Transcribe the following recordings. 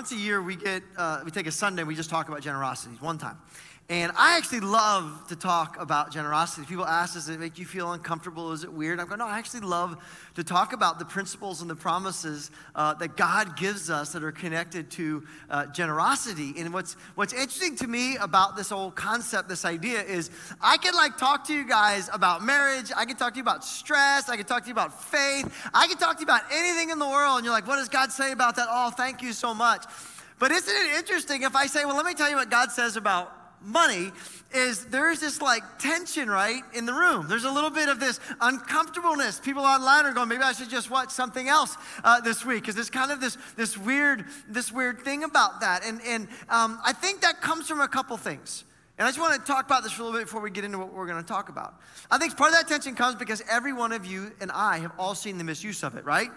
once a year we get, uh, we take a Sunday, and we just talk about generosity one time. And I actually love to talk about generosity. People ask, does it make you feel uncomfortable? Is it weird? I'm going, no, I actually love to talk about the principles and the promises uh, that God gives us that are connected to uh, generosity. And what's, what's interesting to me about this whole concept, this idea, is I can like talk to you guys about marriage. I can talk to you about stress. I can talk to you about faith. I can talk to you about anything in the world. And you're like, what does God say about that? Oh, thank you so much. But isn't it interesting if I say, well, let me tell you what God says about money is there's this like tension, right, in the room. There's a little bit of this uncomfortableness. People online are going, maybe I should just watch something else uh, this week because there's kind of this this weird this weird thing about that. And and um, I think that comes from a couple things. And I just want to talk about this for a little bit before we get into what we're going to talk about. I think part of that tension comes because every one of you and I have all seen the misuse of it, right?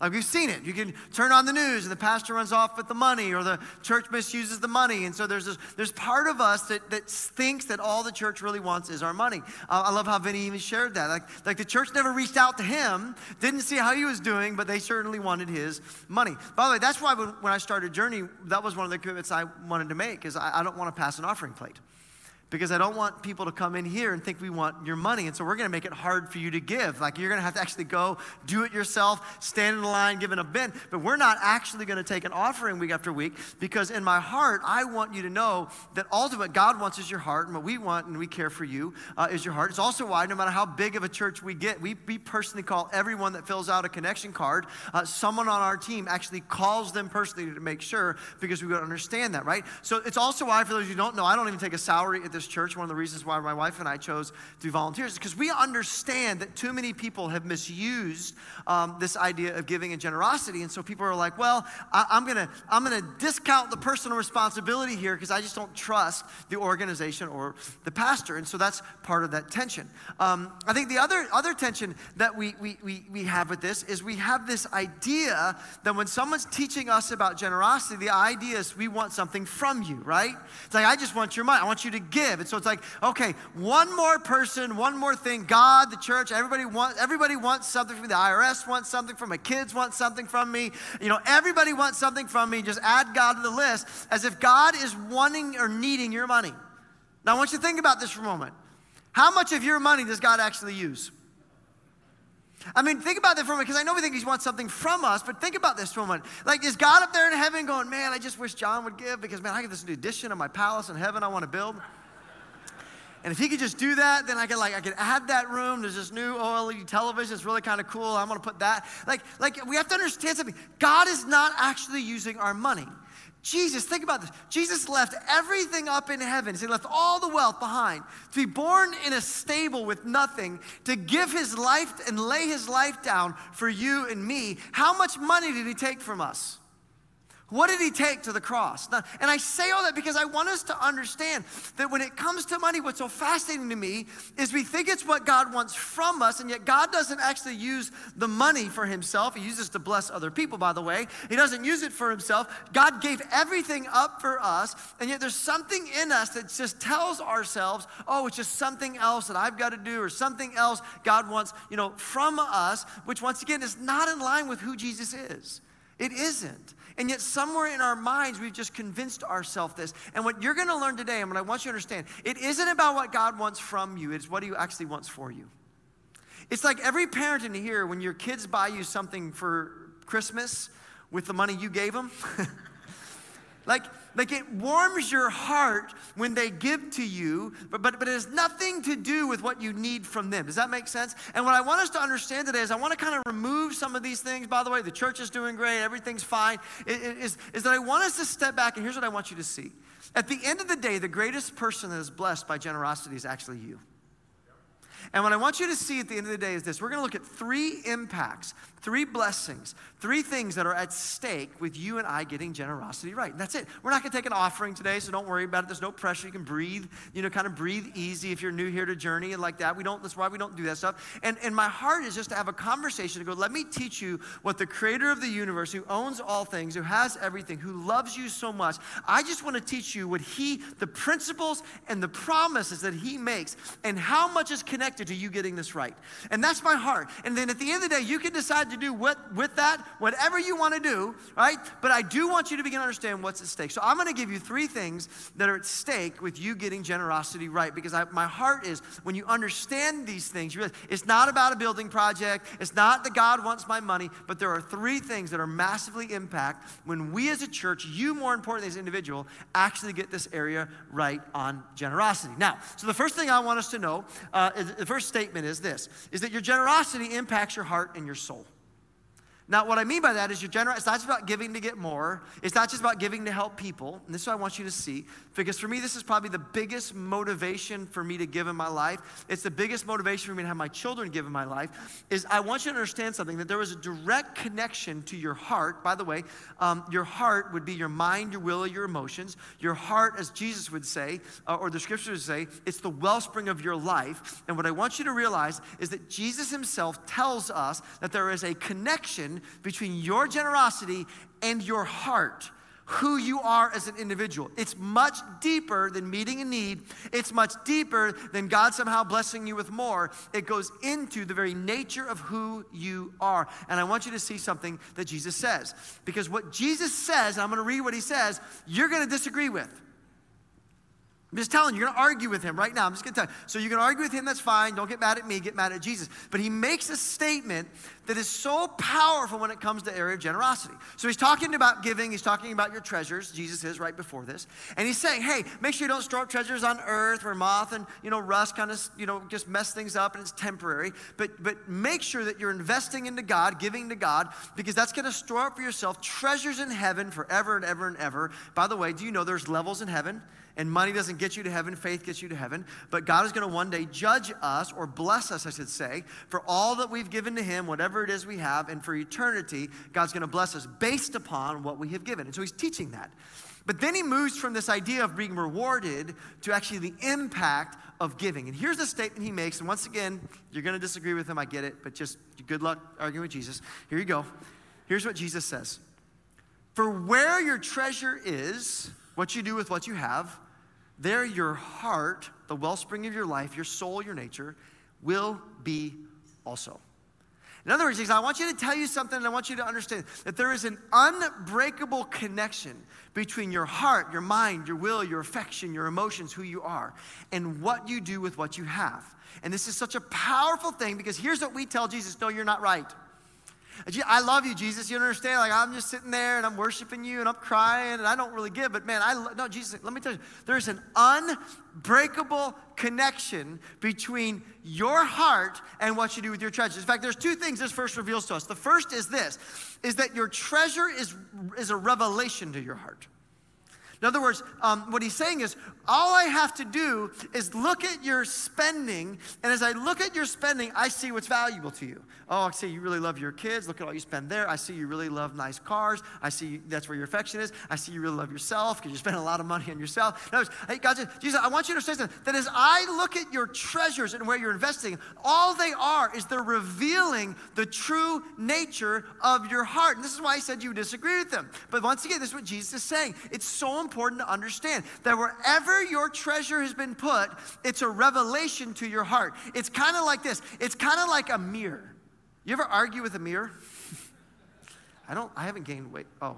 Like we've seen it. You can turn on the news and the pastor runs off with the money or the church misuses the money. And so there's this, there's part of us that, that thinks that all the church really wants is our money. Uh, I love how Vinny even shared that. Like, like the church never reached out to him, didn't see how he was doing, but they certainly wanted his money. By the way, that's why when, when I started Journey, that was one of the commitments I wanted to make is I, I don't want to pass an offering plate because I don't want people to come in here and think we want your money. And so we're going to make it hard for you to give. Like you're going to have to actually go do it yourself, stand in the line, give an event. But we're not actually going to take an offering week after week because in my heart, I want you to know that ultimately God wants is your heart and what we want and we care for you uh, is your heart. It's also why no matter how big of a church we get, we, we personally call everyone that fills out a connection card, uh, someone on our team actually calls them personally to make sure because we would understand that, right? So it's also why, for those who don't know, I don't even take a salary at this church. One of the reasons why my wife and I chose to be volunteers is because we understand that too many people have misused um, this idea of giving and generosity. And so people are like, well, I, am going to I'm gonna discount the personal responsibility here because I just don't trust the organization or the pastor. And so that's part of that tension. Um, I think the other, other tension that we, we, we, we have with this is we have this idea that when someone's teaching us about generosity, the idea is we want something from you, right? It's like, I just want your money. I want you to give give. And so it's like, okay, one more person, one more thing. God, the church, everybody wants, everybody wants something from me. The IRS wants something from me. Kids want something from me. You know, everybody wants something from me. Just add God to the list as if God is wanting or needing your money. Now, I want you to think about this for a moment. How much of your money does God actually use? I mean, think about that for a moment, because I know we think He wants something from us, but think about this for a moment. Like, is God up there in heaven going, man, I just wish John would give because, man, I get this new addition of my palace in heaven I want to build? And if he could just do that, then I could like I could add that room. There's this new OLED television. It's really kind of cool. I'm gonna put that. Like, like we have to understand something. God is not actually using our money. Jesus, think about this. Jesus left everything up in heaven. He left all the wealth behind to be born in a stable with nothing, to give his life and lay his life down for you and me. How much money did he take from us? What did he take to the cross? Now, and I say all that because I want us to understand that when it comes to money, what's so fascinating to me is we think it's what God wants from us, and yet God doesn't actually use the money for himself. He uses to bless other people, by the way. He doesn't use it for himself. God gave everything up for us, and yet there's something in us that just tells ourselves, oh, it's just something else that I've got to do, or something else God wants, you know, from us, which once again is not in line with who Jesus is. It isn't. And yet, somewhere in our minds, we've just convinced ourselves this. And what you're going to learn today, and what I want you to understand, it isn't about what God wants from you, it's what He actually wants for you. It's like every parent in here, when your kids buy you something for Christmas with the money you gave them, like, like it warms your heart when they give to you, but, but, but it has nothing to do with what you need from them. Does that make sense? And what I want us to understand today is I want to kind of remove some of these things. By the way, the church is doing great, everything's fine. Is, is that I want us to step back, and here's what I want you to see. At the end of the day, the greatest person that is blessed by generosity is actually you. And what I want you to see at the end of the day is this we're going to look at three impacts, three blessings, three things that are at stake with you and I getting generosity right. And that's it. We're not going to take an offering today, so don't worry about it. There's no pressure. You can breathe, you know, kind of breathe easy if you're new here to Journey and like that. We don't, that's why we don't do that stuff. And, and my heart is just to have a conversation to go, let me teach you what the creator of the universe, who owns all things, who has everything, who loves you so much, I just want to teach you what he, the principles and the promises that he makes, and how much is connected connected to you getting this right. And that's my heart. And then at the end of the day, you can decide to do what with that, whatever you want to do, right? But I do want you to begin to understand what's at stake. So I'm going to give you three things that are at stake with you getting generosity right. Because I, my heart is when you understand these things, you realize it's not about a building project, it's not that God wants my money, but there are three things that are massively impact when we as a church, you more importantly as an individual, actually get this area right on generosity. Now, so the first thing I want us to know, uh, the first statement is this, is that your generosity impacts your heart and your soul. Now, what I mean by that is you're generous. It's not just about giving to get more. It's not just about giving to help people. And this is what I want you to see. Because for me, this is probably the biggest motivation for me to give in my life. It's the biggest motivation for me to have my children give in my life. Is I want you to understand something that there is a direct connection to your heart. By the way, um, your heart would be your mind, your will, your emotions. Your heart, as Jesus would say, uh, or the scriptures say, it's the wellspring of your life. And what I want you to realize is that Jesus himself tells us that there is a connection between your generosity and your heart who you are as an individual. It's much deeper than meeting a need. It's much deeper than God somehow blessing you with more. It goes into the very nature of who you are. And I want you to see something that Jesus says. Because what Jesus says, and I'm going to read what he says, you're going to disagree with. I'm just telling you, you're going to argue with him right now. I'm just going to tell you. So you can argue with him, that's fine. Don't get mad at me, get mad at Jesus. But he makes a statement that is so powerful when it comes to area of generosity. So he's talking about giving, he's talking about your treasures, Jesus is right before this. And he's saying, hey, make sure you don't store up treasures on earth where moth and, you know, rust kind of, you know, just mess things up and it's temporary. But, but make sure that you're investing into God, giving to God, because that's going to store up for yourself treasures in heaven forever and ever and ever. By the way, do you know there's levels in heaven? And money doesn't get you to heaven, faith gets you to heaven. But God is going to one day judge us, or bless us, I should say, for all that we've given to Him, whatever it is we have. And for eternity, God's going to bless us based upon what we have given. And so He's teaching that. But then He moves from this idea of being rewarded to actually the impact of giving. And here's the statement He makes. And once again, you're going to disagree with Him, I get it, but just good luck arguing with Jesus. Here you go. Here's what Jesus says For where your treasure is, what you do with what you have, there your heart, the wellspring of your life, your soul, your nature, will be also. In other words, I want you to tell you something and I want you to understand that there is an unbreakable connection between your heart, your mind, your will, your affection, your emotions, who you are, and what you do with what you have. And this is such a powerful thing because here's what we tell Jesus no, you're not right. I love you, Jesus. You understand? Like, I'm just sitting there and I'm worshiping you and I'm crying and I don't really give. But man, I lo- no, Jesus, let me tell you, there's an unbreakable connection between your heart and what you do with your treasures. In fact, there's two things this verse reveals to us. The first is this, is that your treasure is, is a revelation to your heart. In other words, um, what he's saying is, all I have to do is look at your spending, and as I look at your spending, I see what's valuable to you. Oh, I see you really love your kids. Look at all you spend there. I see you really love nice cars. I see you, that's where your affection is. I see you really love yourself because you spend a lot of money on yourself. In other words, hey, God, Jesus, I want you to understand that as I look at your treasures and where you're investing, all they are is they're revealing the true nature of your heart. And this is why I said you disagree with them. But once again, this is what Jesus is saying. It's so important to understand that wherever your treasure has been put, it's a revelation to your heart. It's kind of like this it's kind of like a mirror. You ever argue with a mirror? I don't, I haven't gained weight. Oh.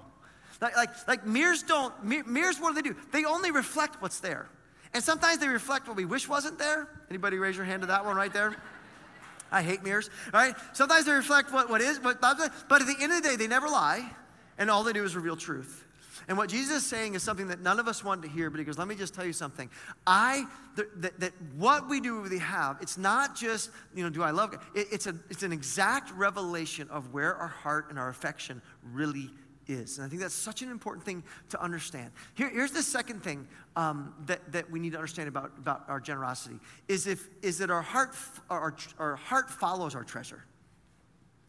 Like, like, like mirrors don't, mirrors, what do they do? They only reflect what's there. And sometimes they reflect what we wish wasn't there. Anybody raise your hand to that one right there? I hate mirrors, right? Sometimes they reflect what, what is, but at the end of the day, they never lie, and all they do is reveal truth. And what Jesus is saying is something that none of us want to hear, but he goes, let me just tell you something. I, that, that what we do, we have, it's not just, you know, do I love God? It, it's, a, it's an exact revelation of where our heart and our affection really is. And I think that's such an important thing to understand. Here, here's the second thing um, that, that we need to understand about, about our generosity is, if, is that our heart, our, our heart follows our treasure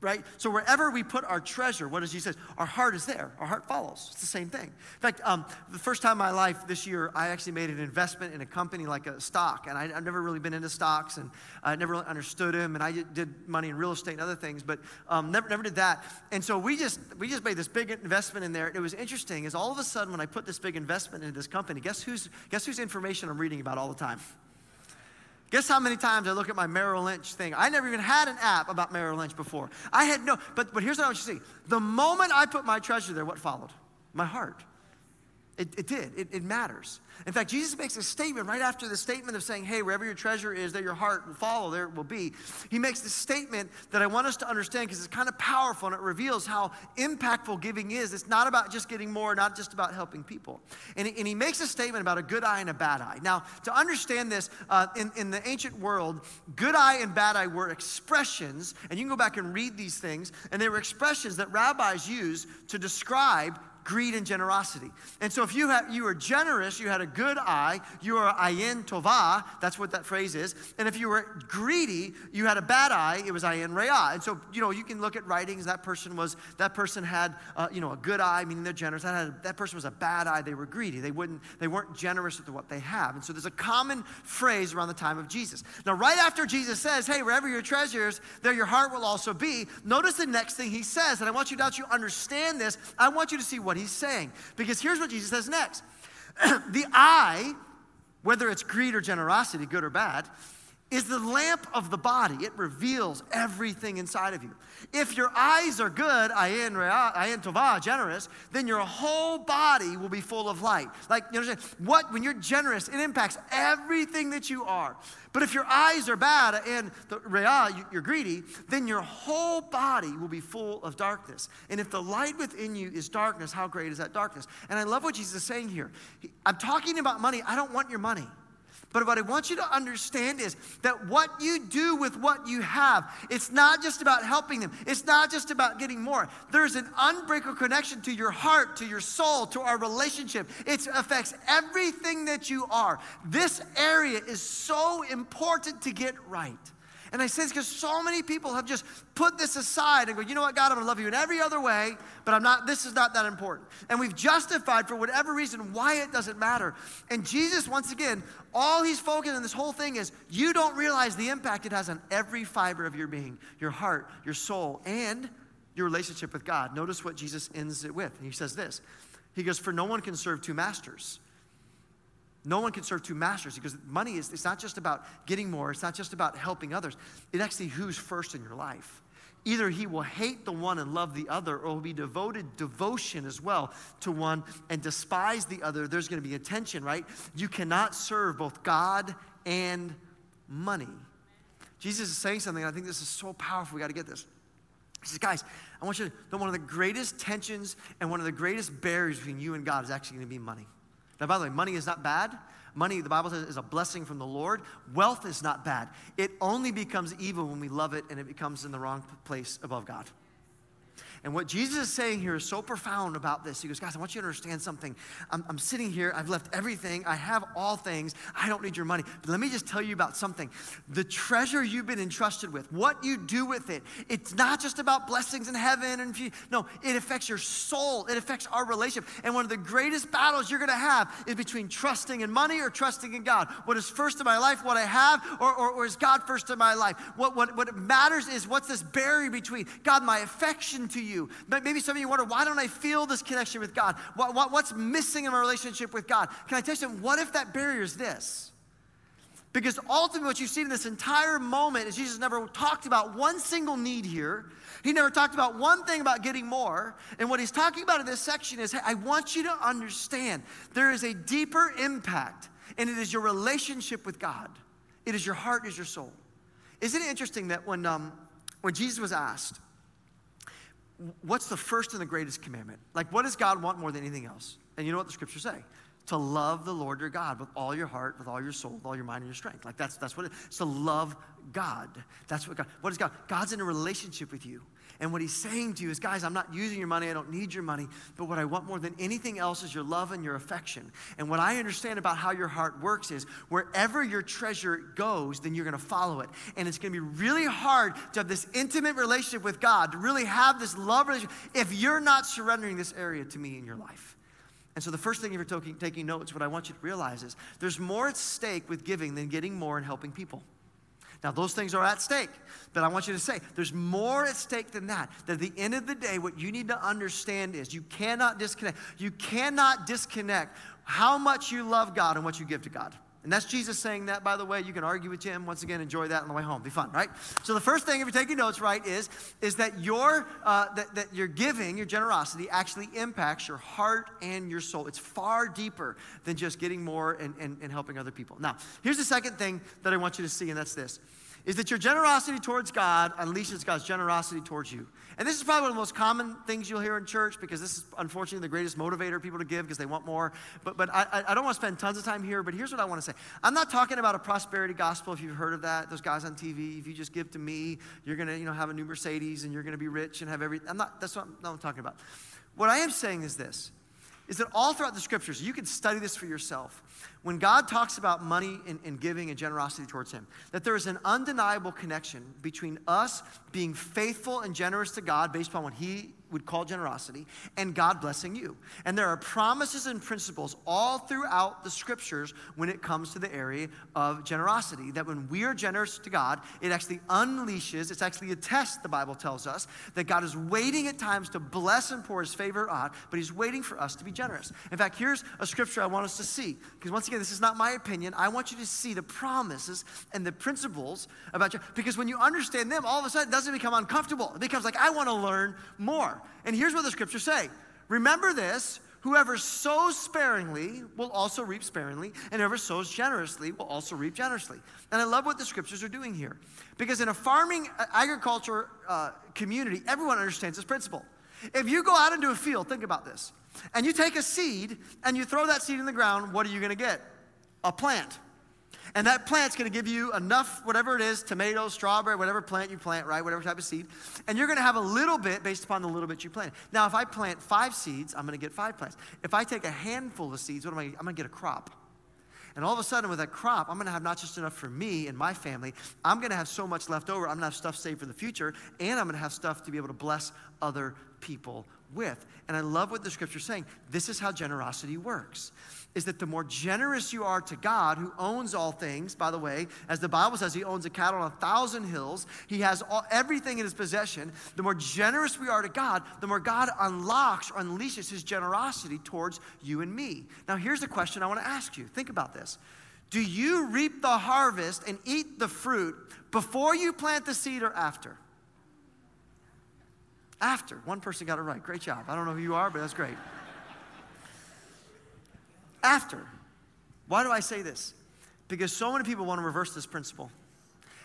right? So wherever we put our treasure, what does Jesus say? Our heart is there. Our heart follows. It's the same thing. In fact, um, the first time in my life this year, I actually made an investment in a company like a stock, and I, have never really been into stocks, and I never really understood them, and I did money in real estate and other things, but um, never, never did that. And so we just we just made this big investment in there. It was interesting, is all of a sudden when I put this big investment into this company, guess who's guess whose information I'm reading about all the time? Guess how many times I look at my Merrill Lynch thing? I never even had an app about Merrill Lynch before. I had no, but, but here's what I want you to see. The moment I put my treasure there, what followed? My heart. It, it did. It, it, matters. In fact, Jesus makes a statement right after the statement of saying, hey, wherever your treasure is, there your heart will follow, there it will be. He makes this statement that I want us to understand because it's kind of powerful and it reveals how impactful giving is. It's not about just getting more, not just about helping people. And he, and he makes a statement about a good eye and a bad eye. Now, to understand this, uh, in, in the ancient world, good eye and bad eye were expressions, and you can go back and read these things, and they were expressions that rabbis used to describe greed and generosity. And so if you, have, you were generous, you had a good eye, you were ayin tova, that's what that phrase is. And if you were greedy, you had a bad eye, it was ayin reah. And so, you know, you can look at writings, that person was, that person had, uh, you know, a good eye, meaning they're generous. That, had, that person was a bad eye, they were greedy. They, wouldn't, they weren't generous with what they have. And so there's a common phrase around the time of Jesus. Now, right after Jesus says, hey, wherever your treasures, there your heart will also be, notice the next thing he says. And I want you to, to understand this. I want you to see what he's saying. Because here's what Jesus says next the eye, whether it's greed or generosity, good or bad, is the lamp of the body. It reveals everything inside of you. If your eyes are good, ayin, ayin tova, generous, then your whole body will be full of light. Like, you know, what, when you're generous, it impacts everything that you are. But if your eyes are bad and reah, you're greedy, then your whole body will be full of darkness. And if the light within you is darkness, how great is that darkness? And I love what Jesus is saying here. I'm talking about money. I don't want your money. But what I want you to understand is that what you do with what you have, it's not just about helping them. It's not just about getting more. There's an unbreakable connection to your heart, to your soul, to our relationship. It affects everything that you are. This area is so important to get right. And I say this because so many people have just put this aside and go, you know what, God, I'm gonna love you in every other way, but I'm not, this is not that important. And we've justified for whatever reason why it doesn't matter. And Jesus, once again, all he's focused on this whole thing is you don't realize the impact it has on every fiber of your being, your heart, your soul, and your relationship with God. Notice what Jesus ends it with. He says this He goes, For no one can serve two masters. No one can serve two masters because money is it's not just about getting more, it's not just about helping others. It actually who's first in your life. Either he will hate the one and love the other, or he'll be devoted devotion as well to one and despise the other. There's going to be a tension, right? You cannot serve both God and money. Jesus is saying something, I think this is so powerful. We got to get this. He says, guys, I want you to know one of the greatest tensions and one of the greatest barriers between you and God is actually going to be money. Now, by the way, money is not bad. Money, the Bible says, is a blessing from the Lord. Wealth is not bad. It only becomes evil when we love it and it becomes in the wrong place above God. And what Jesus is saying here is so profound about this. He goes, Guys, I want you to understand something. I'm, I'm, sitting here, I've left everything, I have all things, I don't need your money. But let me just tell you about something. The treasure you've been entrusted with, what you do with it, it's not just about blessings in heaven and no, it affects your soul, it affects our relationship. And one of the greatest battles you're gonna have is between trusting in money or trusting in God. What is first in my life, what I have, or, or, or is God first in my life? What, what, what matters is what's this barrier between God, my affection to you you. Maybe some of you wonder, why don't I feel this connection with God? What, what, what's missing in my relationship with God? Can I tell you something? What if that barrier is this? Because ultimately, what you see in this entire moment is Jesus never talked about one single need here. He never talked about one thing about getting more. And what he's talking about in this section is hey, I want you to understand there is a deeper impact, and it is your relationship with God. It is your heart, it is your soul. Isn't it interesting that when, um, when Jesus was asked, what's the first and the greatest commandment? Like, what does God want more than anything else? And you know what the scriptures say? To love the Lord your God with all your heart, with all your soul, with all your mind and your strength. Like that's that's what it is. To love God. That's what God. What is God? God's in a relationship with you. And what he's saying to you is, guys, I'm not using your money. I don't need your money. But what I want more than anything else is your love and your affection. And what I understand about how your heart works is wherever your treasure goes, then you're going to follow it. And it's going to be really hard to have this intimate relationship with God, to really have this love relationship, if you're not surrendering this area to me in your life. And so, the first thing if you're taking, taking notes, what I want you to realize is there's more at stake with giving than getting more and helping people. Now, those things are at stake, but I want you to say there's more at stake than that. That at the end of the day, what you need to understand is you cannot disconnect. You cannot disconnect how much you love God and what you give to God. And that's Jesus saying that, by the way. You can argue with Jim. Once again, enjoy that on the way home. Be fun, right? So the first thing, if you're taking notes, right, is, is that, your, uh, that, that your giving, your generosity, actually impacts your heart and your soul. It's far deeper than just getting more and, and, and helping other people. Now, here's the second thing that I want you to see, and that's this is that your generosity towards God unleashes God's generosity towards you. And this is probably one of the most common things you'll hear in church because this is unfortunately the greatest motivator people to give because they want more. But, but I, I don't want to spend tons of time here, but here's what I want to say. I'm not talking about a prosperity gospel if you've heard of that, those guys on TV. If you just give to me, you're going to you know, have a new Mercedes and you're going to be rich and have everything. I'm not, that's what I'm, I'm talking about. What I am saying is this is that all throughout the scriptures, you can study this for yourself. When God talks about money and, and, giving and generosity towards Him, that there is an undeniable connection between us being faithful and generous to God based upon what He would call generosity and God blessing you. And there are promises and principles all throughout the scriptures when it comes to the area of generosity. That when we are generous to God, it actually unleashes, it's actually a test, the Bible tells us, that God is waiting at times to bless and pour his favor on, but he's waiting for us to be generous. In fact, here's a scripture I want us to see. Because once again, this is not my opinion. I want you to see the promises and the principles about you. Because when you understand them, all of a sudden it doesn't become uncomfortable. It becomes like, I want to learn more. And here's what the scriptures say Remember this whoever sows sparingly will also reap sparingly, and whoever sows generously will also reap generously. And I love what the scriptures are doing here. Because in a farming uh, agriculture uh, community, everyone understands this principle. If you go out into a field, think about this, and you take a seed and you throw that seed in the ground, what are you going to get? A plant. And that plant's gonna give you enough, whatever it is, tomatoes, strawberry, whatever plant you plant, right? Whatever type of seed. And you're gonna have a little bit based upon the little bit you plant. Now, if I plant five seeds, I'm gonna get five plants. If I take a handful of seeds, what am I? I'm gonna get a crop. And all of a sudden, with that crop, I'm gonna have not just enough for me and my family, I'm gonna have so much left over, I'm gonna have stuff saved for the future, and I'm gonna have stuff to be able to bless other people with. And I love what the scripture's saying. This is how generosity works is that the more generous you are to God, who owns all things, by the way, as the Bible says, He owns a cattle on a thousand hills, He has all, everything in His possession. The more generous we are to God, the more God unlocks or unleashes His generosity towards you and me. Now, here's the question I want to ask you think about this. Do you reap the harvest and eat the fruit before you plant the seed or after? After. One person got it right. Great job. I don't know who you are, but that's great after. Why do I say this? Because so many people want to reverse this principle.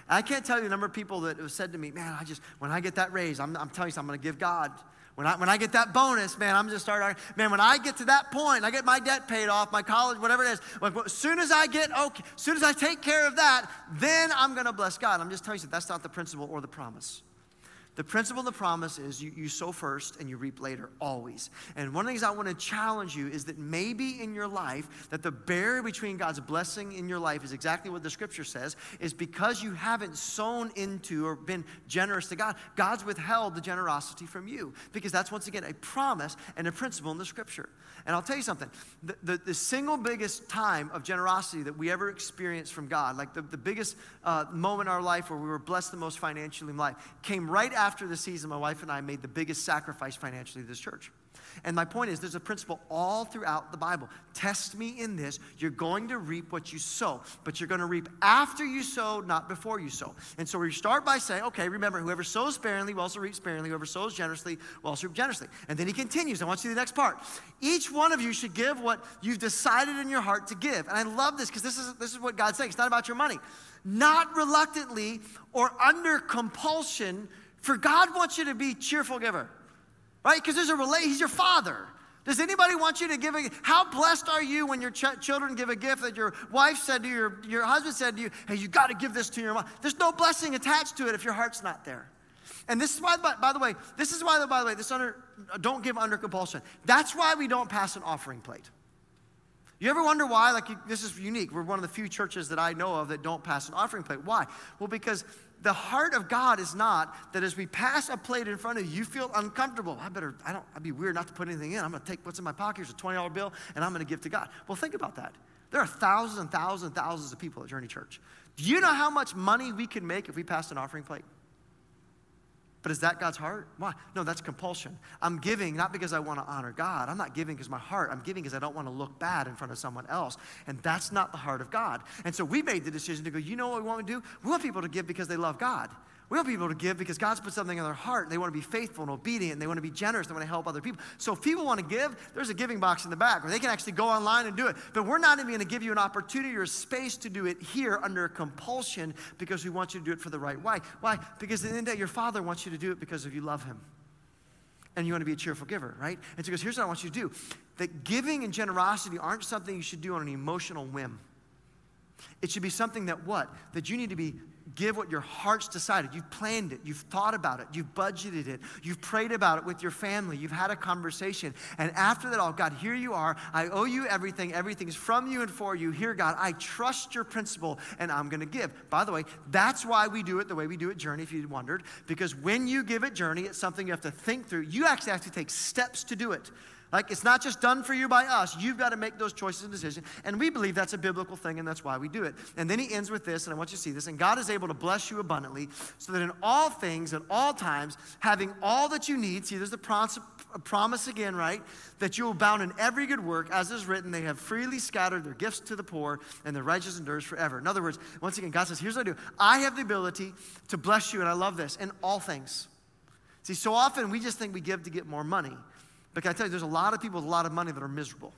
I can't tell you the number of people that have said to me, man, I just, when I get that raise, I'm, I'm telling you, I'm going to give God. When I, when I get that bonus, man, I'm just starting, man, when I get to that point, I get my debt paid off, my college, whatever it is, like, as soon as I get, okay, as soon as I take care of that, then I'm going to bless God. I'm just telling you, that's not the principle or the promise. The principle of the promise is you, you sow first and you reap later, always. And one of the things I want to challenge you is that maybe in your life, that the barrier between God's blessing in your life is exactly what the scripture says, is because you haven't sown into or been generous to God, God's withheld the generosity from you. Because that's once again a promise and a principle in the scripture. And I'll tell you something the, the, the single biggest time of generosity that we ever experienced from God, like the, the biggest uh, moment in our life where we were blessed the most financially in life, came right after the season my wife and I made the biggest sacrifice financially to this church. And my point is, there's a principle all throughout the Bible. Test me in this. You're going to reap what you sow, but you're going to reap after you sow, not before you sow. And so we start by saying, okay, remember, whoever sows sparingly will also reap sparingly. Whoever sows generously will also reap generously. And then he continues. I want you to see the next part. Each one of you should give what you've decided in your heart to give. And I love this because this is, this is what God's saying. It's not about your money. Not reluctantly or under compulsion, for God wants you to be cheerful giver right? Because there's a relate. He's your father. Does anybody want you to give a How blessed are you when your ch- children give a gift that your wife said to you, your, your husband said to you, hey, you got to give this to your mom? There's no blessing attached to it if your heart's not there. And this is why, by, by the way, this is why, by the way, this under, don't give under compulsion. That's why we don't pass an offering plate. You ever wonder why? Like, you, this is unique. We're one of the few churches that I know of that don't pass an offering plate. Why? Well, because the heart of God is not that as we pass a plate in front of you, you feel uncomfortable. I better, I don't, I'd be weird not to put anything in. I'm going to take what's in my pocket. Here's a $20 bill, and I'm going to give to God. Well, think about that. There are thousands and thousands and thousands of people at Journey Church. Do you know how much money we can make if we passed an offering plate? But is that God's heart? Why? No, that's compulsion. I'm giving not because I want to honor God. I'm not giving because my heart. I'm giving because I don't want to look bad in front of someone else. And that's not the heart of God. And so we made the decision to go, you know what we want to do? We want people to give because they love God. We want people to give because God's put something in their heart. They want to be faithful and obedient. And they want to be generous. They want to help other people. So if people want to give, there's a giving box in the back where they can actually go online and do it. But we're not even going to give you an opportunity or a space to do it here under compulsion because we want you to do it for the right way. Why? Because at the end of the day, your Father wants you to do it because of you love Him. And you want to be a cheerful giver, right? And so he goes, here's what I want you to do. That giving and generosity aren't something you should do on an emotional whim. It should be something that what? That you need to be give what your heart's decided. You've planned it, you've thought about it, you've budgeted it, you've prayed about it with your family, you've had a conversation. And after that all, God, here you are. I owe you everything. Everything's from you and for you. Here, God, I trust your principle and I'm going to give. By the way, that's why we do it the way we do it Journey, if you wondered, because when you give it Journey, it's something you have to think through. You actually have to take steps to do it. Like it's not just done for you by us. You've got to make those choices and decisions. And we believe that's a biblical thing, and that's why we do it. And then he ends with this, and I want you to see this. And God is able to bless you abundantly, so that in all things, at all times, having all that you need, see, there's the promise, again, right? That you will abound in every good work, as is written, they have freely scattered their gifts to the poor, and their righteous endures forever. In other words, once again, God says, here's what I do. I have the ability to bless you, and I love this, in all things. See, so often we just think we give to get more money. But I tell you, there's a lot of people with a lot of money that are miserable.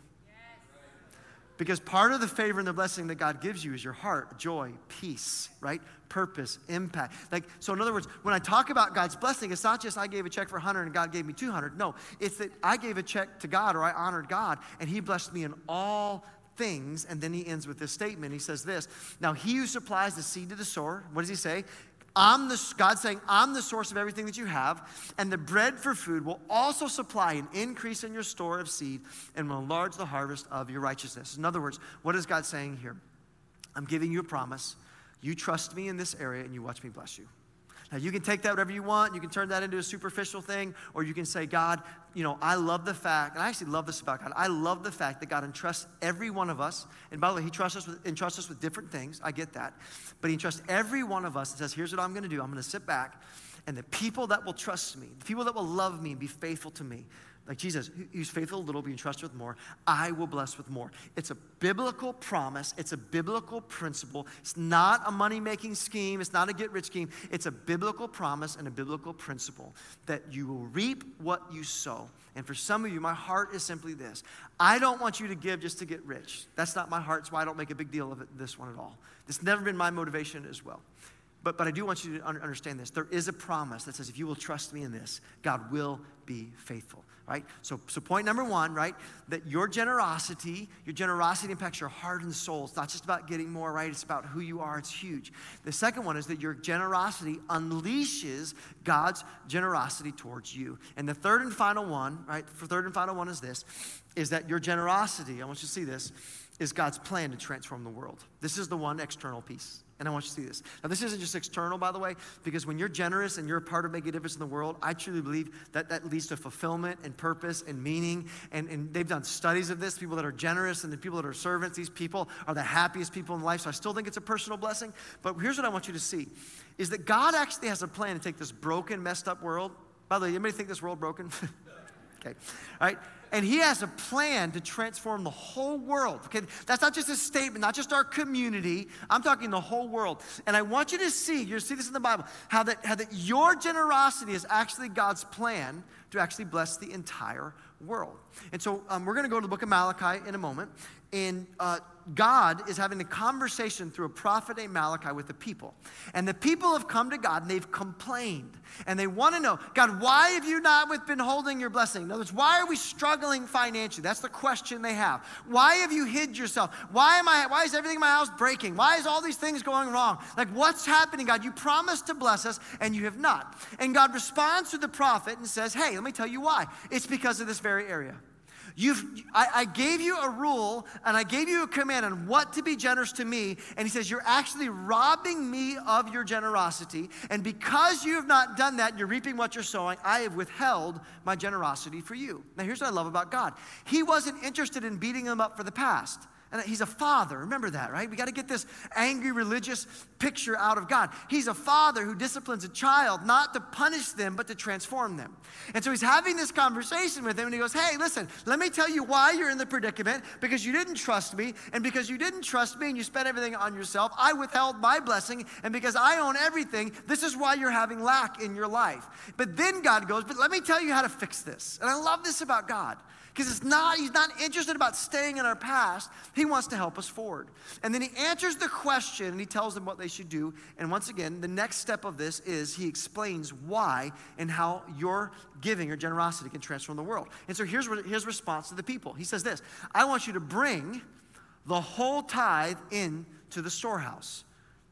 Because part of the favor and the blessing that God gives you is your heart, joy, peace, right? Purpose, impact. Like, so in other words, when I talk about God's blessing, it's not just I gave a check for 100 and God gave me 200. No, it's that I gave a check to God or I honored God and He blessed me in all things. And then He ends with this statement. He says this Now, He who supplies the seed to the sower, what does He say? I'm the, God's saying, I'm the source of everything that you have, and the bread for food will also supply an increase in your store of seed and will enlarge the harvest of your righteousness. In other words, what is God saying here? I'm giving you a promise. You trust me in this area, and you watch me bless you. Now, you can take that whatever you want. You can turn that into a superficial thing, or you can say, God, you know, I love the fact, and I actually love this about God. I love the fact that God entrusts every one of us. And by the way, He trusts us with, entrusts us with different things. I get that. But He entrusts every one of us and says, here's what I'm going to do. I'm going to sit back, and the people that will trust me, the people that will love me and be faithful to me, like Jesus, who's faithful a little, be entrusted with more, I will bless with more. It's a biblical promise. It's a biblical principle. It's not a money making scheme. It's not a get rich scheme. It's a biblical promise and a biblical principle that you will reap what you sow. And for some of you, my heart is simply this I don't want you to give just to get rich. That's not my heart. It's why I don't make a big deal of it, this one at all. It's never been my motivation as well. But, but I do want you to understand this. There is a promise that says if you will trust me in this, God will be faithful right? So, so point number one, right? That your generosity, your generosity impacts your heart and soul. It's not just about getting more, right? It's about who you are. It's huge. The second one is that your generosity unleashes God's generosity towards you. And the third and final one, right? For third and final one is this, is that your generosity, I want you to see this, is God's plan to transform the world. This is the one external piece. And I want you to see this. Now, this isn't just external, by the way, because when you're generous and you're a part of making a difference in the world, I truly believe that that leads to fulfillment and purpose and meaning. And, and they've done studies of this. People that are generous and the people that are servants, these people are the happiest people in life. So I still think it's a personal blessing. But here's what I want you to see is that God actually has a plan to take this broken, messed up world. By the way, anybody think this world broken? okay. All right. And he has a plan to transform the whole world. Okay, that's not just a statement, not just our community. I'm talking the whole world. And I want you to see, you see this in the Bible, how that, how that your generosity is actually God's plan to actually bless the entire world. And so um, we're going to go to the book of Malachi in a moment. And uh, God is having a conversation through a prophet named Malachi with the people. And the people have come to God and they've complained. And they want to know, God, why have you not been holding your blessing? In other words, why are we struggling financially? That's the question they have. Why have you hid yourself? Why am I why is everything in my house breaking? Why is all these things going wrong? Like what's happening, God? You promised to bless us and you have not. And God responds to the prophet and says, Hey, let me tell you why. It's because of this very area. You've, I, I gave you a rule and I gave you a command on what to be generous to me. And he says, You're actually robbing me of your generosity. And because you have not done that, you're reaping what you're sowing. I have withheld my generosity for you. Now, here's what I love about God He wasn't interested in beating them up for the past. And he's a father. Remember that, right? We got to get this angry religious picture out of God. He's a father who disciplines a child not to punish them, but to transform them. And so he's having this conversation with him, and he goes, Hey, listen, let me tell you why you're in the predicament because you didn't trust me. And because you didn't trust me and you spent everything on yourself, I withheld my blessing. And because I own everything, this is why you're having lack in your life. But then God goes, But let me tell you how to fix this. And I love this about God because it's not he's not interested about staying in our past he wants to help us forward and then he answers the question and he tells them what they should do and once again the next step of this is he explains why and how your giving or generosity can transform the world and so here's his response to the people he says this i want you to bring the whole tithe into the storehouse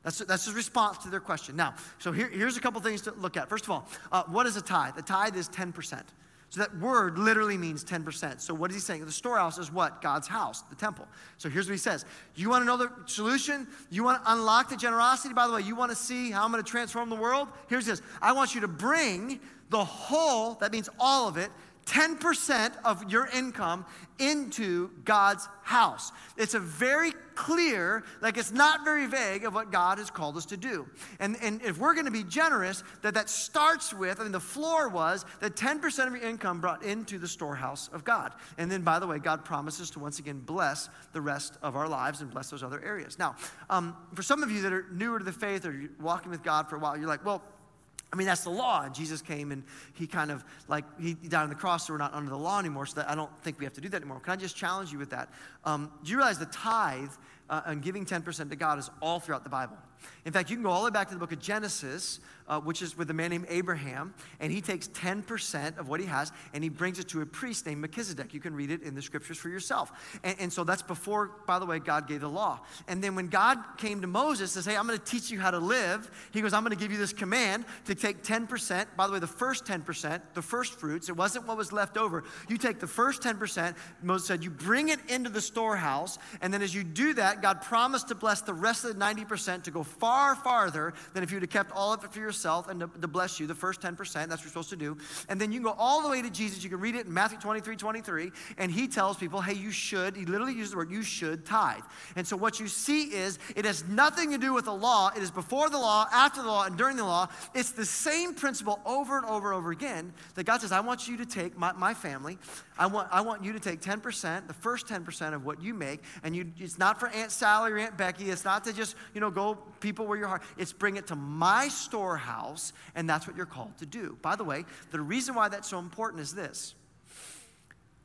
that's, that's his response to their question. Now, so here, here's a couple things to look at. First of all, uh, what is a tithe? A tithe is 10%. So that word literally means 10%. So what is he saying? The storehouse is what? God's house, the temple. So here's what he says. You want to know the solution? You want to unlock the generosity? By the way, you want to see how I'm going to transform the world? Here's this. I want you to bring the whole, that means all of it, 10% of your income into God's house. It's a very clear, like it's not very vague of what God has called us to do. And, and if we're going to be generous, that that starts with, I mean, the floor was that 10% of your income brought into the storehouse of God. And then, by the way, God promises to once again bless the rest of our lives and bless those other areas. Now, um, for some of you that are newer to the faith or walking with God for a while, you're like, well, I mean, that's the law. Jesus came and he kind of like, he died on the cross, so we're not under the law anymore. So I don't think we have to do that anymore. Can I just challenge you with that? Um, do you realize the tithe uh, and giving 10% to God is all throughout the Bible? In fact, you can go all the way back to the book of Genesis, uh, which is with a man named Abraham, and he takes 10% of what he has and he brings it to a priest named Melchizedek. You can read it in the scriptures for yourself. And, and so that's before, by the way, God gave the law. And then when God came to Moses, says, Hey, I'm going to teach you how to live, he goes, I'm going to give you this command to take 10%. By the way, the first 10%, the first fruits, it wasn't what was left over. You take the first 10%, Moses said, you bring it into the storehouse, and then as you do that, God promised to bless the rest of the 90% to go far farther than if you'd have kept all of it for yourself and to, to bless you, the first 10%. That's what you're supposed to do. And then you can go all the way to Jesus. You can read it in Matthew 23 23. And he tells people, hey, you should, he literally uses the word, you should tithe. And so what you see is it has nothing to do with the law. It is before the law, after the law, and during the law. It's the same principle over and over and over again that God says, I want you to take my, my family, I want, I want you to take 10%, the first 10% of what you make, and you, it's not for Aunt Sally or Aunt Becky. It's not to just, you know, go people where your heart. It's bring it to my storehouse, and that's what you're called to do. By the way, the reason why that's so important is this.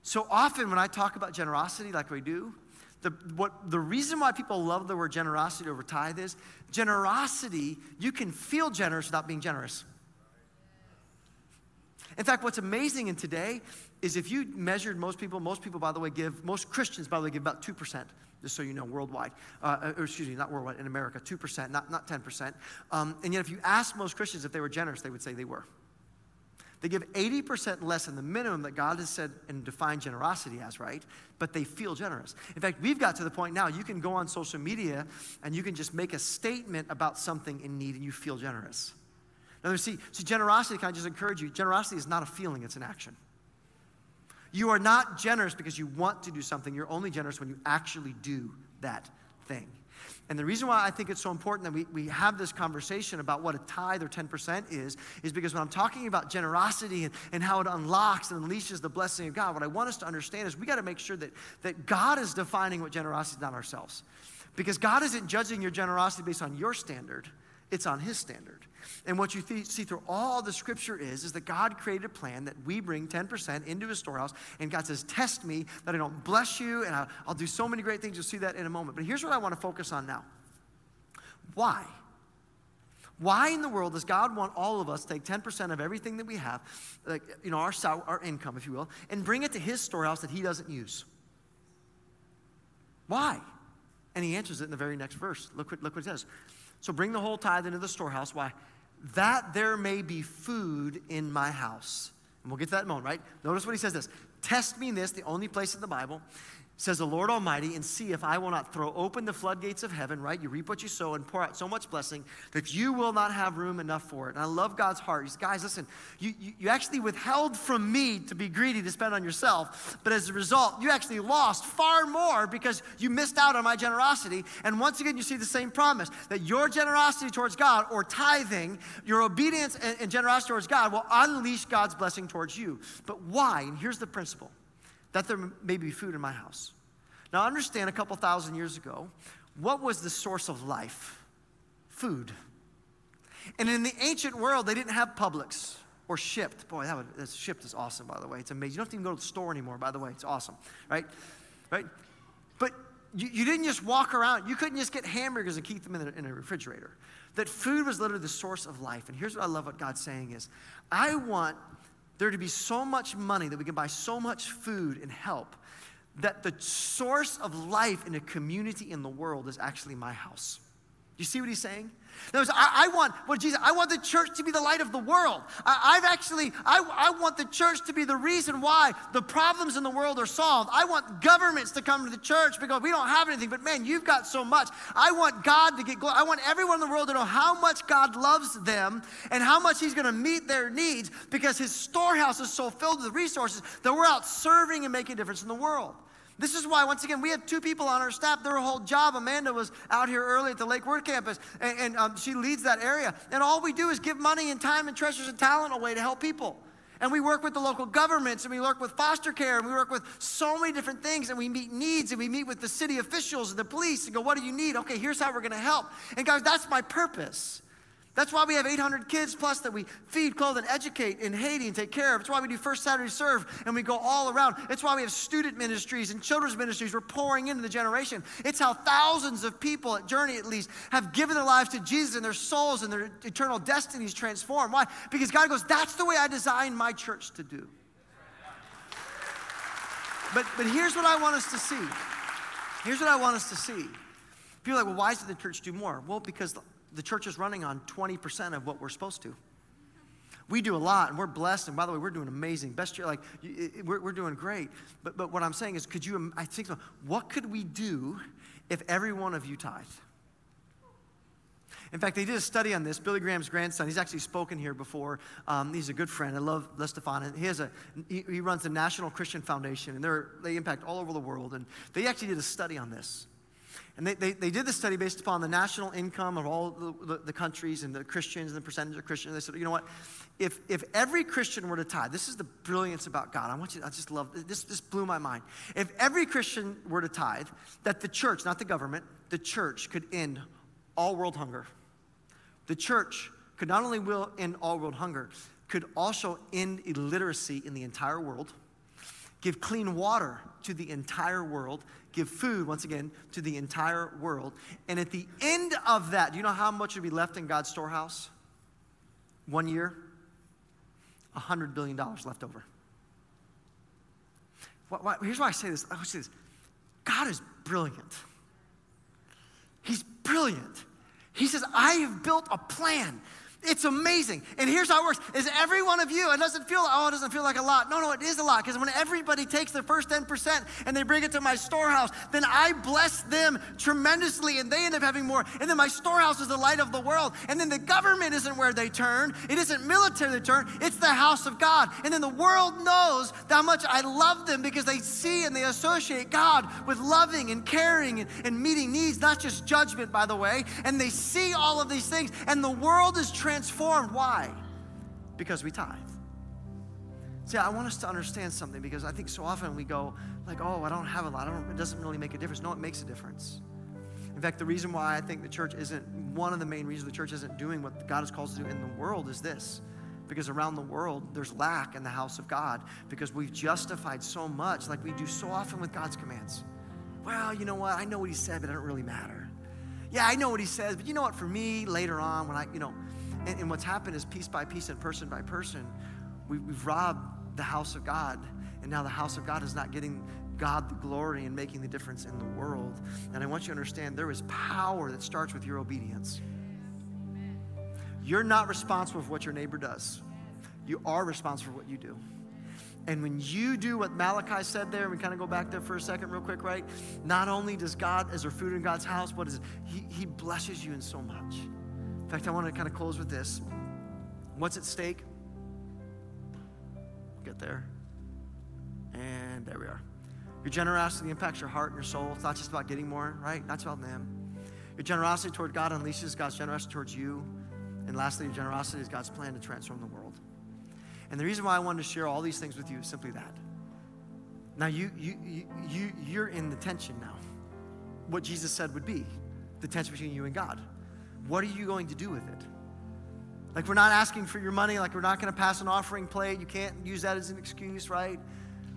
So often when I talk about generosity like we do, the, what, the reason why people love the word generosity over tithe is generosity, you can feel generous without being generous. In fact, what's amazing in today is if you measured most people, most people, by the way, give, most Christians, by the way, give about 2%, just so you know, worldwide. Uh, or excuse me, not worldwide, in America, 2%, not, not 10%. Um, and yet, if you ask most Christians if they were generous, they would say they were. They give 80% less than the minimum that God has said and defined generosity as, right? But they feel generous. In fact, we've got to the point now you can go on social media and you can just make a statement about something in need and you feel generous. Now, see, see, generosity, can I just encourage you? Generosity is not a feeling, it's an action. You are not generous because you want to do something. You're only generous when you actually do that thing. And the reason why I think it's so important that we, we have this conversation about what a tithe or 10% is, is because when I'm talking about generosity and, and how it unlocks and unleashes the blessing of God, what I want us to understand is we got to make sure that, that God is defining what generosity is, not ourselves. Because God isn't judging your generosity based on your standard, it's on His standard. And what you th- see through all the scripture is, is that God created a plan that we bring 10% into his storehouse. And God says, test me that I don't bless you and I'll, I'll do so many great things. You'll see that in a moment. But here's what I want to focus on now. Why? Why in the world does God want all of us to take 10% of everything that we have, like, you know, our, our income, if you will, and bring it to his storehouse that he doesn't use? Why? And he answers it in the very next verse. Look what, look what it says. So bring the whole tithe into the storehouse. Why? That there may be food in my house. And we'll get to that in a moment, right? Notice what he says this. Test me in this, the only place in the Bible. Says the Lord Almighty, and see if I will not throw open the floodgates of heaven, right? You reap what you sow and pour out so much blessing that you will not have room enough for it. And I love God's heart. He's, guys, listen, you, you, you actually withheld from me to be greedy to spend on yourself, but as a result, you actually lost far more because you missed out on my generosity. And once again, you see the same promise that your generosity towards God or tithing, your obedience and, and generosity towards God will unleash God's blessing towards you. But why? And here's the principle that there may be food in my house. Now, understand a couple thousand years ago, what was the source of life? Food. And in the ancient world, they didn't have Publix or Shipt. Boy, that, would, that Shipt is awesome, by the way. It's amazing. You don't have to even go to the store anymore, by the way. It's awesome, right? Right? But you, you didn't just walk around. You couldn't just get hamburgers and keep them in, in a refrigerator. That food was literally the source of life. And here's what I love what God's saying is, I want there to be so much money that we can buy so much food and help that the source of life in a community in the world is actually my house. You see what he's saying? Words, I, I, want what Jesus. I want the church to be the light of the world. I, have actually. I, I want the church to be the reason why the problems in the world are solved. I want governments to come to the church because we don't have anything. But man, you've got so much. I want God to get glory. I want everyone in the world to know how much God loves them and how much He's going to meet their needs because His storehouse is so filled with resources that we're out serving and making a difference in the world. This is why, once again, we have two people on our staff. Their whole job, Amanda was out here early at the Lake Worth campus, and, and um, she leads that area. And all we do is give money and time and treasures and talent away to help people. And we work with the local governments, and we work with foster care, and we work with so many different things, and we meet needs, and we meet with the city officials and the police and go, What do you need? Okay, here's how we're gonna help. And guys, that's my purpose. That's why we have 800 kids plus that we feed, clothe, and educate in Haiti and take care of. It's why we do First Saturday Serve and we go all around. It's why we have student ministries and children's ministries. We're pouring into the generation. It's how thousands of people at Journey, at least, have given their lives to Jesus and their souls and their eternal destinies transformed. Why? Because God goes, that's the way I designed my church to do. But, but here's what I want us to see. Here's what I want us to see. People are like, well, why does the church do more? Well, because the church is running on 20% of what we're supposed to. We do a lot, and we're blessed. And by the way, we're doing amazing. Best year, like we're, we're doing great. But but what I'm saying is, could you? I think, what could we do if every one of you tithe? In fact, they did a study on this. Billy Graham's grandson, he's actually spoken here before. Um, he's a good friend. I love Les Stefan. He, has a, he, he runs the National Christian Foundation, and they impact all over the world. And they actually did a study on this. And they, they, they, did this study based upon the national income of all the, the, the, countries and the Christians and the percentage of Christians. They said, you know what? If, if every Christian were to tithe, this is the brilliance about God. I want you, I just love this, this blew my mind. If every Christian were to tithe, that the church, not the government, the church could end all world hunger. The church could not only will end all world hunger, could also end illiteracy in the entire world, give clean water to the entire world, give food, once again, to the entire world. And at the end of that, do you know how much would be left in God's storehouse? One year? $100 billion left over. Here's why I say this. I say this. God is brilliant. He's brilliant. He says, I have built a plan it's amazing. And here's how it works is every one of you, it doesn't feel, oh, it doesn't feel like a lot. No, no, it is a lot. Because when everybody takes their first 10% and they bring it to my storehouse, then I bless them tremendously and they end up having more. And then my storehouse is the light of the world. And then the government isn't where they turn. It isn't military they turn. It's the house of God. And then the world knows how much I love them because they see and they associate God with loving and caring and, and meeting needs, not just judgment, by the way. And they see all of these things. And the world is. Why? Because we tithe. See, I want us to understand something because I think so often we go like, "Oh, I don't have a lot. it doesn't really make a difference." No, it makes a difference. In fact, the reason why I think the church isn't one of the main reasons the church isn't doing what God has called us to do in the world is this. Because around the world, there's lack in the house of God because we've justified so much, like we do so often with God's commands. Well, you know what? I know what He said, but it doesn't really matter. Yeah, I know what He says, but you know what? For me, later on, when I, you know, and, and what's happened is piece by piece and person by person, we, we've robbed the house of God. And now the house of God is not getting God the glory and making the difference in the world. And I want you to understand there is power that starts with your obedience. You're not responsible for what your neighbor does, you are responsible for what you do. And when you do what Malachi said there, we kind of go back there for a second, real quick, right? Not only does God, as there food in God's house, what is it? He, he blesses you in so much. In fact, I want to kind of close with this. What's at stake? Get there. And there we are. Your generosity impacts your heart and your soul. It's not just about getting more, right? Not about them. Your generosity toward God unleashes God's generosity towards you. And lastly, your generosity is God's plan to transform the world. And the reason why I wanted to share all these things with you is simply that. Now you you you, you you're in the tension now. What Jesus said would be the tension between you and God. What are you going to do with it? Like we're not asking for your money, like we're not going to pass an offering plate. You can't use that as an excuse, right?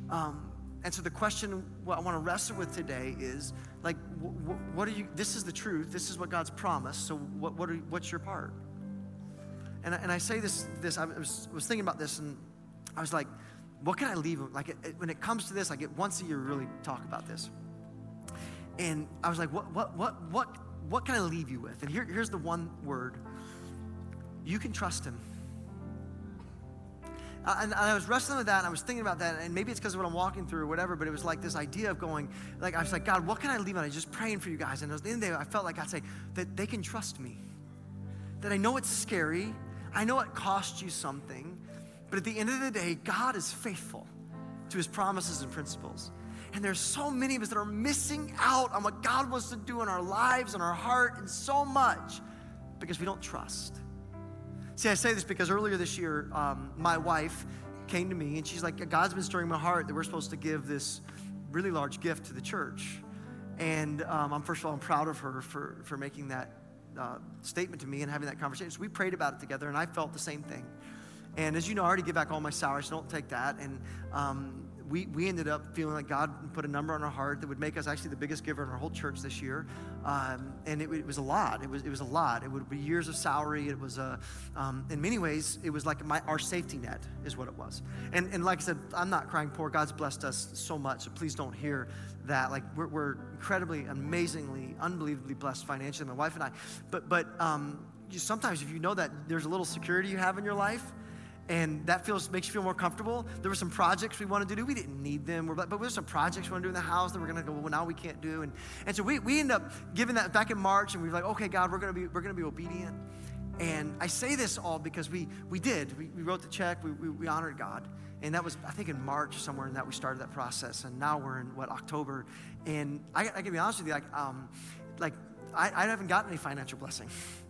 Um, and so the question what I want to wrestle with today is like, what are you? This is the truth. This is what God's promised. So what what are, what's your part? And, and I say this, this I was, was thinking about this, and I was like, what can I leave? Like, it, it, when it comes to this, I get once a year really talk about this. And I was like, what, what, what, what, what can I leave you with? And here, here's the one word you can trust him. And, I was wrestling with that, and I was thinking about that, and maybe it's because of what I'm walking through or whatever, but it was like this idea of going, like, I was like, God, what can I leave on? I was just praying for you guys. And at the end of the day, I felt like I'd say that they can trust me. That I know it's scary, I know it cost you something, but at the end of the day, God is faithful to his promises and principles. And there's so many of us that are missing out on what God wants to do in our lives and our heart and so much because we don't trust. See, I say this because earlier this year, um, my wife came to me and she's like, God's been stirring my heart that we're supposed to give this really large gift to the church. And um, I'm first of all, I'm proud of her for, for making that uh, statement to me and having that conversation. So we prayed about it together, and I felt the same thing. And as you know, I already give back all my salary, so don't take that. And um, we, we ended up feeling like God put a number on our heart that would make us actually the biggest giver in our whole church this year. Um, and it, it, was a lot. It was, it was a lot. It would be years of salary. It was, a, um, in many ways, it was like my, our safety net is what it was. And, and like I said, I'm not crying poor. God's blessed us so much. So please don't hear that. Like we're, we're incredibly, amazingly, unbelievably blessed financially, my wife and I. But, but um, you, sometimes if you know that there's a little security you have in your life, and that feels makes you feel more comfortable. There were some projects we wanted to do. We didn't need them, but there were some projects we wanted to do in the house that we're going to go. Well, now we can't do, and and so we we end up giving that back in March, and we are like, okay, God, we're going to be we're to be obedient. And I say this all because we we did. We, we wrote the check. We, we, we honored God, and that was I think in March somewhere in that we started that process. And now we're in what October, and I, I can be honest with you, like um, like I, I haven't gotten any financial blessing.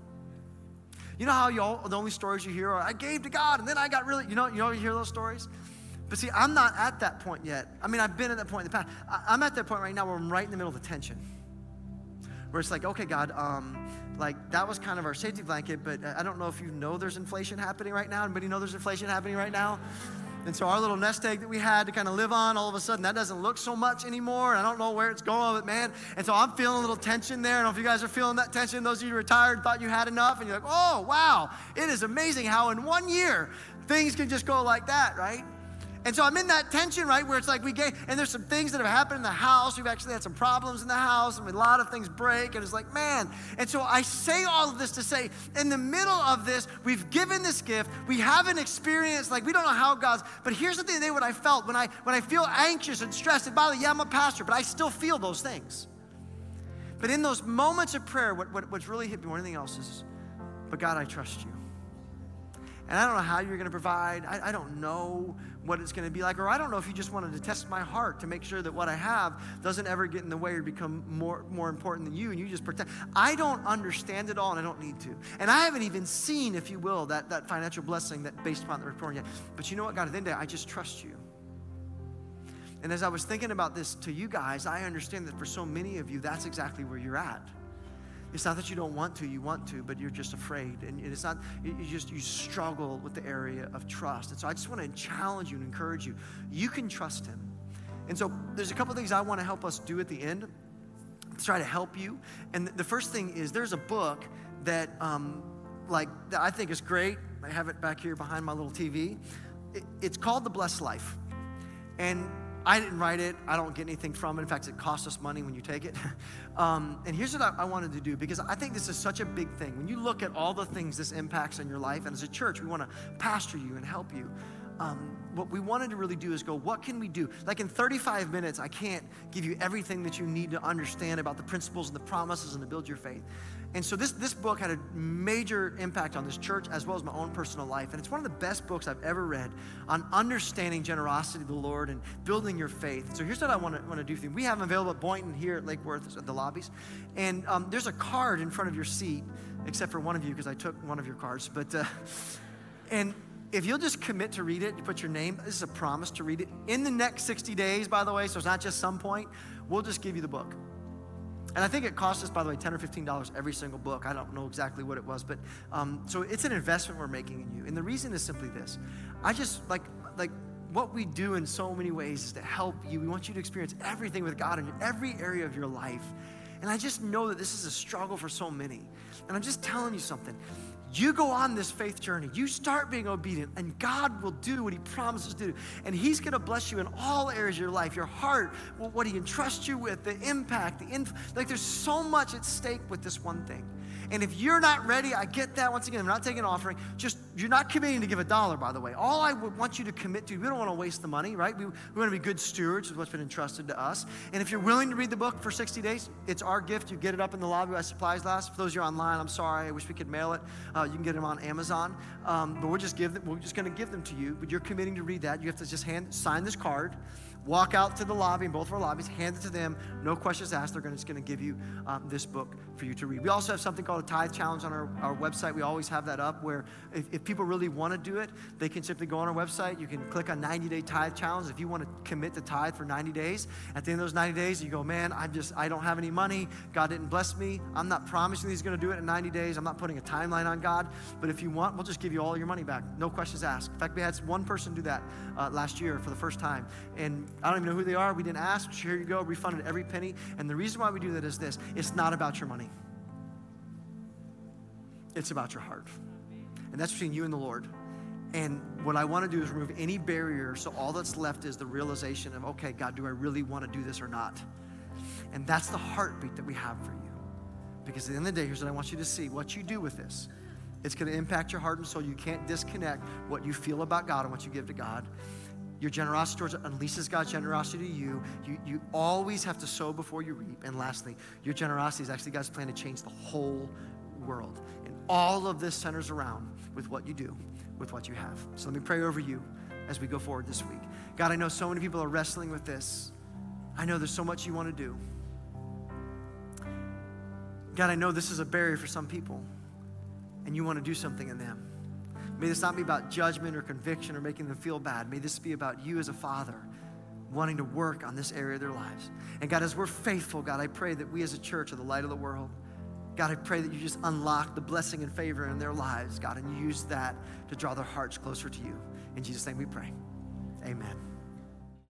You know how you all, the only stories you hear are, I gave to God and then I got really, you know, you know, you hear those stories? But see, I'm not at that point yet. I mean, I've been at that point in the past. I, am at that point right now where I'm right in the middle of the tension. Where it's like, okay, God, um, like that was kind of our safety blanket, but I don't know if you know there's inflation happening right now. Anybody know there's inflation happening right now? And so our little nest egg that we had to kind of live on, all of a sudden that doesn't look so much anymore. I don't know where it's going, but man. And so I'm feeling a little tension there. I don't know if you guys are feeling that tension. Those of you retired thought you had enough, and you're like, oh, wow. It is amazing how in one year things can just go like that, right? And so I'm in that tension, right, where it's like we get, and there's some things that have happened in the house. We've actually had some problems in the house, and a lot of things break, and it's like, man. And so I say all of this to say, in the middle of this, we've given this gift. We haven't experienced, like, we don't know how God's, but here's the thing today what I felt when I when I feel anxious and stressed, and by the way, yeah, I'm a pastor, but I still feel those things. But in those moments of prayer, what, what, what's really hit me more than anything else is, but God, I trust you. And I don't know how you're going to provide. I, I don't know what it's going to be like. Or I don't know if you just wanted to test my heart to make sure that what I have doesn't ever get in the way or become more, more important than you and you just pretend. I don't understand it all and I don't need to. And I haven't even seen, if you will, that, that financial blessing that based upon the report yet. But you know what, God, at the end of the day, I just trust you. And as I was thinking about this to you guys, I understand that for so many of you, that's exactly where you're at. It's not that you don't want to, you want to, but you're just afraid. And it's not, you just, you struggle with the area of trust. And so I just want to challenge you and encourage you. You can trust Him. And so there's a couple things I want to help us do at the end to try to help you. And the first thing is there's a book that, um, like, that I think is great. I have it back here behind my little TV. it's called The Blessed Life. And I didn't write it. I don't get anything from it. In fact, it costs us money when you take it. um, and here's what I, I, wanted to do because I think this is such a big thing. When you look at all the things this impacts in your life, and as a church, we want to pastor you and help you. Um, what we wanted to really do is go, what can we do? Like in 35 minutes, I can't give you everything that you need to understand about the principles and the promises and to build your faith. And so this, this book had a major impact on this church as well as my own personal life. And it's one of the best books I've ever read on understanding generosity of the Lord and building your faith. So here's what I want to, want to do for you. We have them available at Boynton here at Lake Worth at the lobbies. And um, there's a card in front of your seat, except for one of you because I took one of your cards. But, uh, and if you'll just commit to read it, you put your name, this is a promise to read it. In the next 60 days, by the way, so it's not just some point, we'll just give you the book. And I think it costs us, by the way, 10 or $15 every single book. I don't know exactly what it was, but um, so it's an investment we're making in you. And the reason is simply this I just like, like, what we do in so many ways is to help you. We want you to experience everything with God in every area of your life. And I just know that this is a struggle for so many. And I'm just telling you something. You go on this faith journey. You start being obedient, and God will do what He promises to do. And He's going to bless you in all areas of your life your heart, what He entrusts you with, the impact, the inf- like there's so much at stake with this one thing. And if you're not ready, I get that. Once again, I'm not taking an offering. Just, you're not committing to give a dollar, by the way. All I would want you to commit to, we don't want to waste the money, right? We, we want to be good stewards of what's been entrusted to us. And if you're willing to read the book for 60 days, it's our gift. You get it up in the lobby as supplies last. For those of you online, I'm sorry. I wish we could mail it. Uh, you can get them on Amazon. Um, but we're just, give them, we're just going to give them to you. But you're committing to read that. You have to just hand, sign this card walk out to the lobby in both of our lobbies, hand it to them, no questions asked. They're gonna, just going to give you um, this book for you to read. We also have something called a tithe challenge on our, our website. We always have that up where if, if people really want to do it, they can simply go on our website. You can click on 90 day tithe challenge. If you want to commit to tithe for 90 days, at the end of those 90 days, you go, man, I'm just, I don't have any money. God didn't bless me. I'm not promising He's going to do it in 90 days. I'm not putting a timeline on God. But if you want, we'll just give you all your money back. No questions asked. In fact, we had one person do that uh, last year for the first time. And I don't even know who they are. We didn't ask. Here you go. Refunded every penny. And the reason why we do that is this it's not about your money, it's about your heart. And that's between you and the Lord. And what I want to do is remove any barrier so all that's left is the realization of, okay, God, do I really want to do this or not? And that's the heartbeat that we have for you. Because at the end of the day, here's what I want you to see what you do with this. It's going to impact your heart and soul. You can't disconnect what you feel about God and what you give to God your generosity towards unleashes God's generosity to you. you. You always have to sow before you reap. And lastly, your generosity is actually God's plan to change the whole world. And all of this centers around with what you do, with what you have. So let me pray over you as we go forward this week. God, I know so many people are wrestling with this. I know there's so much you want to do. God, I know this is a barrier for some people, and you want to do something in them. May this not be about judgment or conviction or making them feel bad. May this be about you as a father wanting to work on this area of their lives. And God, as we're faithful, God, I pray that we as a church are the light of the world. God, I pray that you just unlock the blessing and favor in their lives, God, and use that to draw their hearts closer to you. In Jesus' name we pray. Amen.